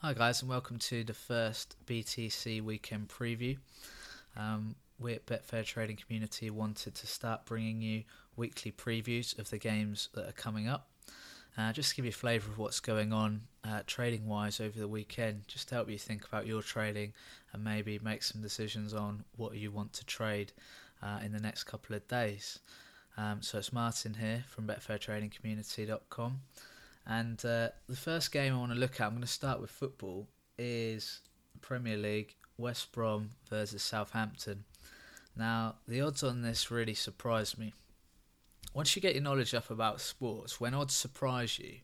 Hi, guys, and welcome to the first BTC weekend preview. Um, we at Betfair Trading Community wanted to start bringing you weekly previews of the games that are coming up. Uh, just to give you a flavour of what's going on uh, trading wise over the weekend, just to help you think about your trading and maybe make some decisions on what you want to trade uh, in the next couple of days. Um, so it's Martin here from BetfairTradingCommunity.com. And uh, the first game I want to look at, I'm going to start with football, is Premier League West Brom versus Southampton. Now, the odds on this really surprised me. Once you get your knowledge up about sports, when odds surprise you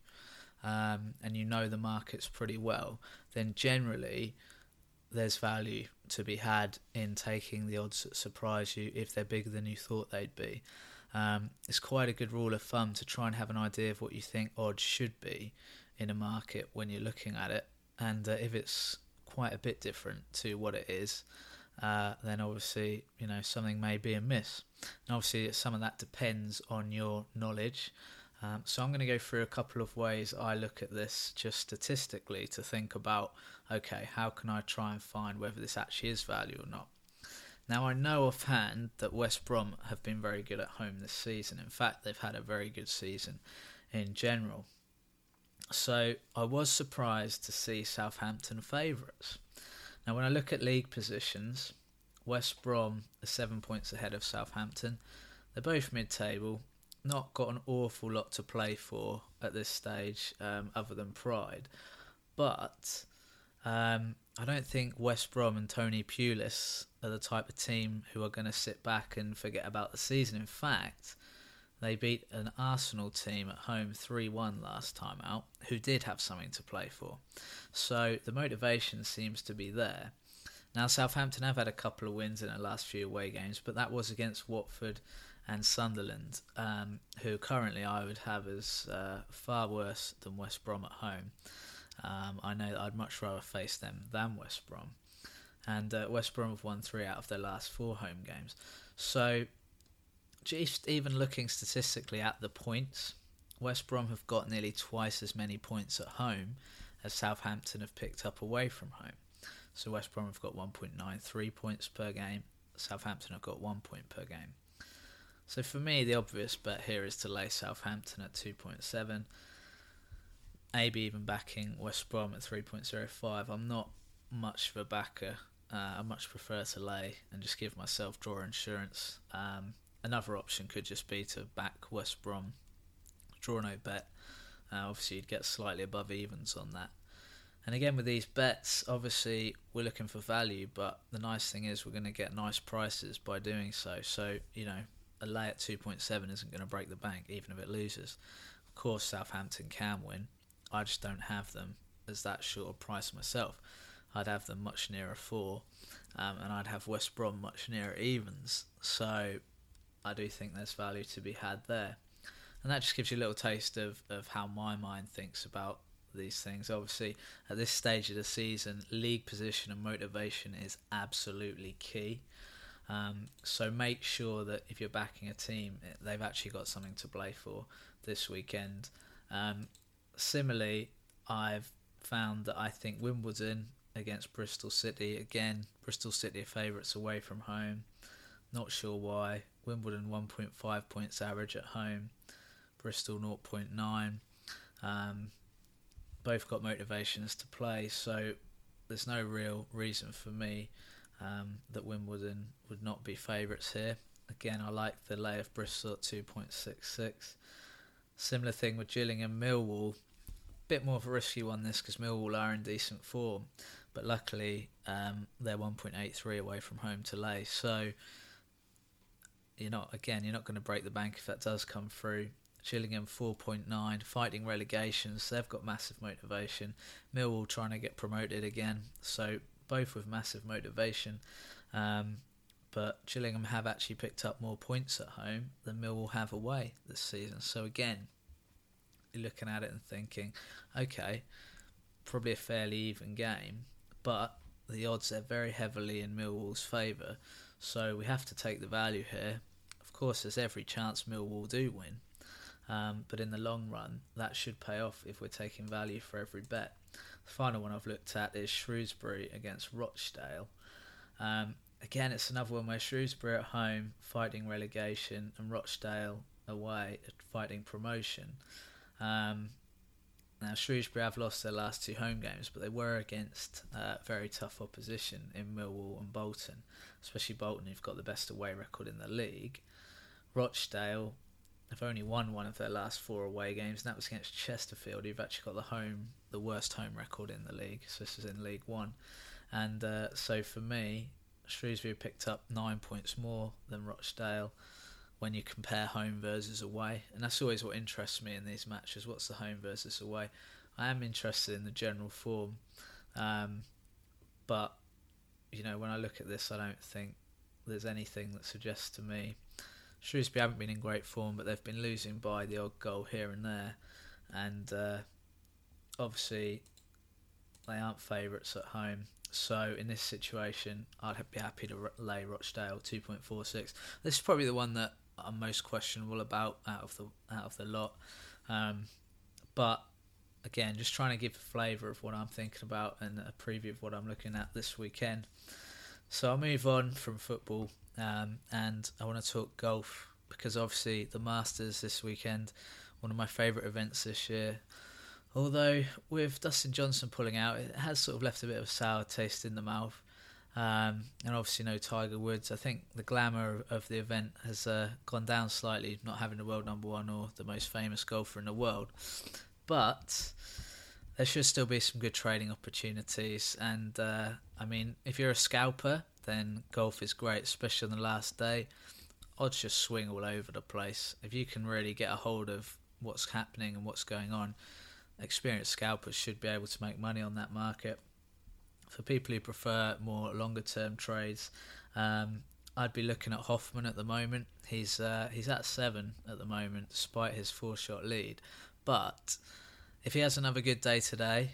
um, and you know the markets pretty well, then generally there's value to be had in taking the odds that surprise you if they're bigger than you thought they'd be. Um, it's quite a good rule of thumb to try and have an idea of what you think odds should be in a market when you're looking at it. And uh, if it's quite a bit different to what it is, uh, then obviously you know something may be amiss. And obviously some of that depends on your knowledge. Um, so I'm going to go through a couple of ways I look at this just statistically to think about okay how can I try and find whether this actually is value or not. Now, I know offhand that West Brom have been very good at home this season. In fact, they've had a very good season in general. So I was surprised to see Southampton favourites. Now, when I look at league positions, West Brom are seven points ahead of Southampton. They're both mid table, not got an awful lot to play for at this stage, um, other than pride. But um, I don't think West Brom and Tony Pulis are the type of team who are going to sit back and forget about the season. In fact, they beat an Arsenal team at home 3 1 last time out, who did have something to play for. So the motivation seems to be there. Now, Southampton have had a couple of wins in their last few away games, but that was against Watford and Sunderland, um, who currently I would have as uh, far worse than West Brom at home. Um, I know that I'd much rather face them than West Brom. And uh, West Brom have won three out of their last four home games. So, just even looking statistically at the points, West Brom have got nearly twice as many points at home as Southampton have picked up away from home. So, West Brom have got 1.93 points per game, Southampton have got one point per game. So, for me, the obvious bet here is to lay Southampton at 2.7 maybe even backing West Brom at 3.05. I'm not much of a backer. Uh, I much prefer to lay and just give myself draw insurance. Um, another option could just be to back West Brom, draw no bet. Uh, obviously, you'd get slightly above evens on that. And again, with these bets, obviously we're looking for value, but the nice thing is we're going to get nice prices by doing so. So, you know, a lay at 2.7 isn't going to break the bank, even if it loses. Of course, Southampton can win, I just don't have them as that short a price myself. I'd have them much nearer four, um, and I'd have West Brom much nearer evens. So I do think there's value to be had there, and that just gives you a little taste of, of how my mind thinks about these things. Obviously, at this stage of the season, league position and motivation is absolutely key. Um, so make sure that if you're backing a team, they've actually got something to play for this weekend. Um, similarly, I've found that I think Wimbledon against Bristol City again. Bristol City are favourites away from home. Not sure why. Wimbledon 1.5 points average at home. Bristol 0.9. Um, both got motivations to play, so there's no real reason for me um, that Wimbledon would not be favourites here. Again, I like the lay of Bristol at 2.66. Similar thing with Gillingham Millwall. Bit more of a risky one this because Millwall are in decent form, but luckily um, they're 1.83 away from home to lay. So you're not again you're not going to break the bank if that does come through. Gillingham 4.9, fighting relegations. They've got massive motivation. Millwall trying to get promoted again, so both with massive motivation. Um, but Gillingham have actually picked up more points at home than Millwall have away this season. So again, you're looking at it and thinking, okay, probably a fairly even game, but the odds are very heavily in Millwall's favour. So we have to take the value here. Of course, there's every chance Millwall do win, um, but in the long run, that should pay off if we're taking value for every bet. The final one I've looked at is Shrewsbury against Rochdale. Um, again, it's another one where Shrewsbury at home fighting relegation and Rochdale away fighting promotion. Um, now, Shrewsbury have lost their last two home games, but they were against uh, very tough opposition in Millwall and Bolton, especially Bolton, who've got the best away record in the league. Rochdale have only won one of their last four away games, and that was against Chesterfield, who've actually got the home, the worst home record in the league. So this is in League One, and uh, so for me, Shrewsbury picked up nine points more than Rochdale when you compare home versus away, and that's always what interests me in these matches. What's the home versus away? I am interested in the general form, um, but you know when I look at this, I don't think there's anything that suggests to me Shrewsbury haven't been in great form, but they've been losing by the odd goal here and there, and uh, obviously they aren't favourites at home. So in this situation, I'd be happy to lay Rochdale 2.46. This is probably the one that I'm most questionable about out of the out of the lot. Um, but again, just trying to give a flavour of what I'm thinking about and a preview of what I'm looking at this weekend. So I'll move on from football um, and I want to talk golf because obviously the Masters this weekend, one of my favourite events this year. Although with Dustin Johnson pulling out, it has sort of left a bit of a sour taste in the mouth. Um, and obviously no Tiger Woods. I think the glamour of the event has uh, gone down slightly, not having the world number one or the most famous golfer in the world. But there should still be some good trading opportunities. And uh, I mean, if you're a scalper, then golf is great, especially on the last day. Odds just swing all over the place. If you can really get a hold of what's happening and what's going on, experienced scalpers should be able to make money on that market. For people who prefer more longer term trades, um, I'd be looking at Hoffman at the moment. He's uh, he's at seven at the moment, despite his four shot lead. But if he has another good day today,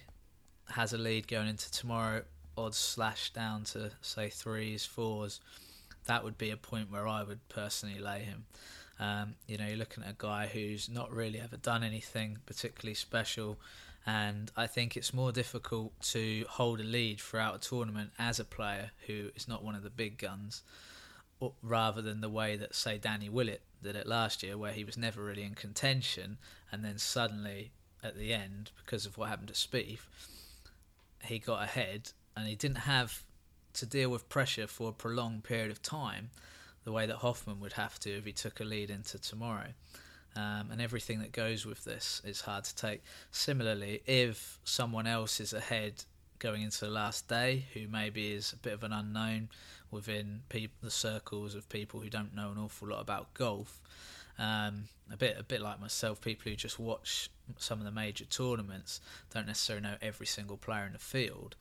has a lead going into tomorrow, odds slash down to say threes, fours, that would be a point where I would personally lay him. Um, you know, you're looking at a guy who's not really ever done anything particularly special, and I think it's more difficult to hold a lead throughout a tournament as a player who is not one of the big guns, rather than the way that, say, Danny Willett did it last year, where he was never really in contention, and then suddenly at the end, because of what happened to Spieth, he got ahead, and he didn't have to deal with pressure for a prolonged period of time the way that Hoffman would have to if he took a lead into tomorrow. Um, and everything that goes with this is hard to take. Similarly, if someone else is ahead going into the last day, who maybe is a bit of an unknown within the circles of people who don't know an awful lot about golf, um, a bit a bit like myself, people who just watch some of the major tournaments don't necessarily know every single player in the field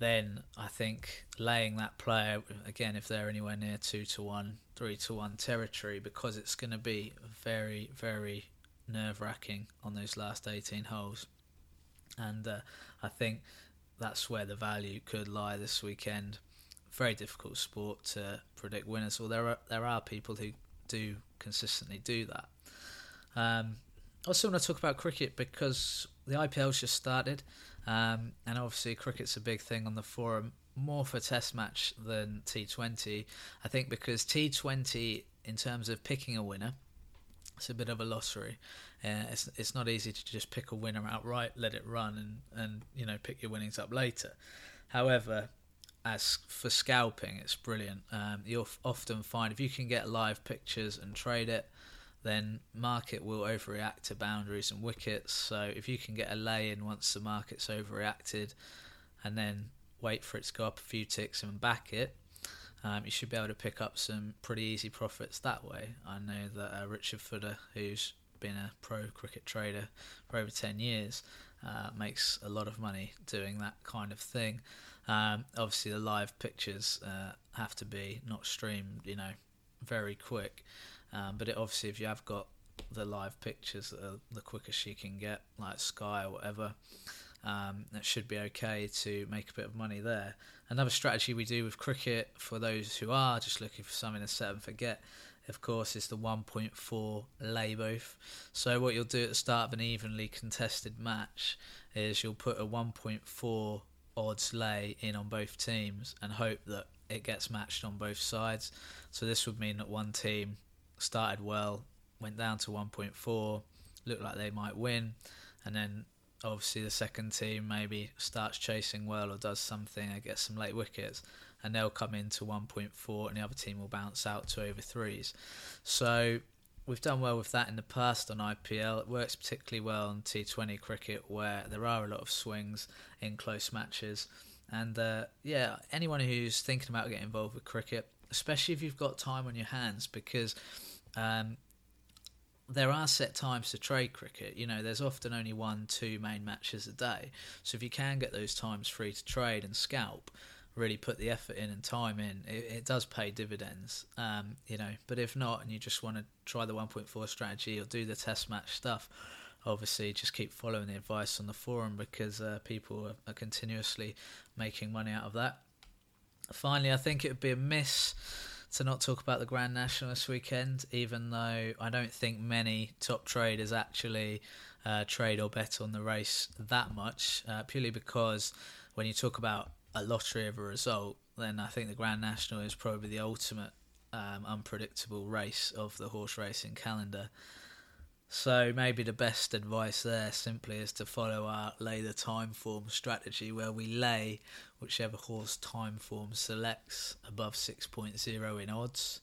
then I think laying that player again, if they're anywhere near two to one, three to one territory, because it's going to be very, very nerve wracking on those last 18 holes. And uh, I think that's where the value could lie this weekend. Very difficult sport to predict winners, Well, there are there are people who do consistently do that. Um, also want to talk about cricket because the IPL's just started. Um, and obviously, cricket's a big thing on the forum, more for Test match than T20. I think because T20, in terms of picking a winner, it's a bit of a lottery. Uh, it's it's not easy to just pick a winner outright, let it run, and and you know pick your winnings up later. However, as for scalping, it's brilliant. Um, you'll often find if you can get live pictures and trade it, then market will overreact to boundaries and wickets. So if you can get a lay in once the market's overreacted, and then wait for it to go up a few ticks and back it, um, you should be able to pick up some pretty easy profits that way. I know that uh, Richard Footer, who's been a pro cricket trader for over 10 years, uh, makes a lot of money doing that kind of thing. Um, obviously, the live pictures uh, have to be not streamed, you know, very quick. Um, but it, obviously, if you have got the live pictures the quickest you can get, like Sky or whatever, um, it should be okay to make a bit of money there. Another strategy we do with cricket for those who are just looking for something to set and forget of course, is the 1.4 lay both. So what you'll do at the start of an evenly contested match is you'll put a 1.4 odds lay in on both teams and hope that it gets matched on both sides. So this would mean that one team started well, went down to 1.4, looked like they might win, and then obviously the second team maybe starts chasing well or does something and gets some late wickets and they'll come into 1.4 and the other team will bounce out to over threes. So we've done well with that in the past on IPL. It works particularly well on T20 cricket where there are a lot of swings in close matches. And uh, yeah, anyone who's thinking about getting involved with cricket, especially if you've got time on your hands, because um, there are set times to trade cricket. You know, there's often only one, two main matches a day. So if you can get those times free to trade and scalp, really put the effort in and time in, it, it does pay dividends. Um, you know, but if not, and you just want to try the 1.4 strategy or do the test match stuff, obviously just keep following the advice on the forum because uh, people are, are continuously making money out of that. Finally, I think it would be a miss to not talk about the Grand National this weekend, even though I don't think many top traders actually uh, trade or bet on the race that much, uh, purely because when you talk about a lottery of a result, then I think the Grand National is probably the ultimate um, unpredictable race of the horse racing calendar. So maybe the best advice there simply is to follow our lay the Timeform strategy where we lay whichever horse Timeform selects above 6.0 in odds.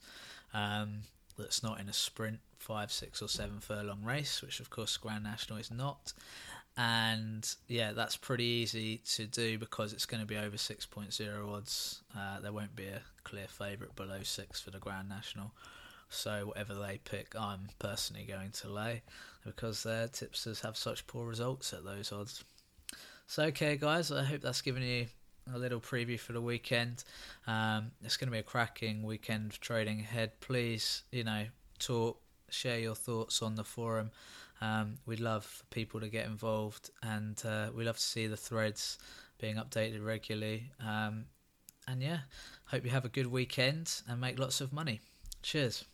Um, that's not in a sprint, five, six, or seven furlong race, which of course Grand National is not. And yeah, that's pretty easy to do because it's going to be over 6.0 odds. Uh, there won't be a clear favourite below six for the Grand National. So whatever they pick, I'm personally going to lay because their tipsters have such poor results at those odds. So okay, guys, I hope that's given you a little preview for the weekend. Um, it's going to be a cracking weekend trading ahead. Please, you know, talk, share your thoughts on the forum. Um, we'd love for people to get involved, and uh, we love to see the threads being updated regularly. Um, and yeah, hope you have a good weekend and make lots of money. Cheers.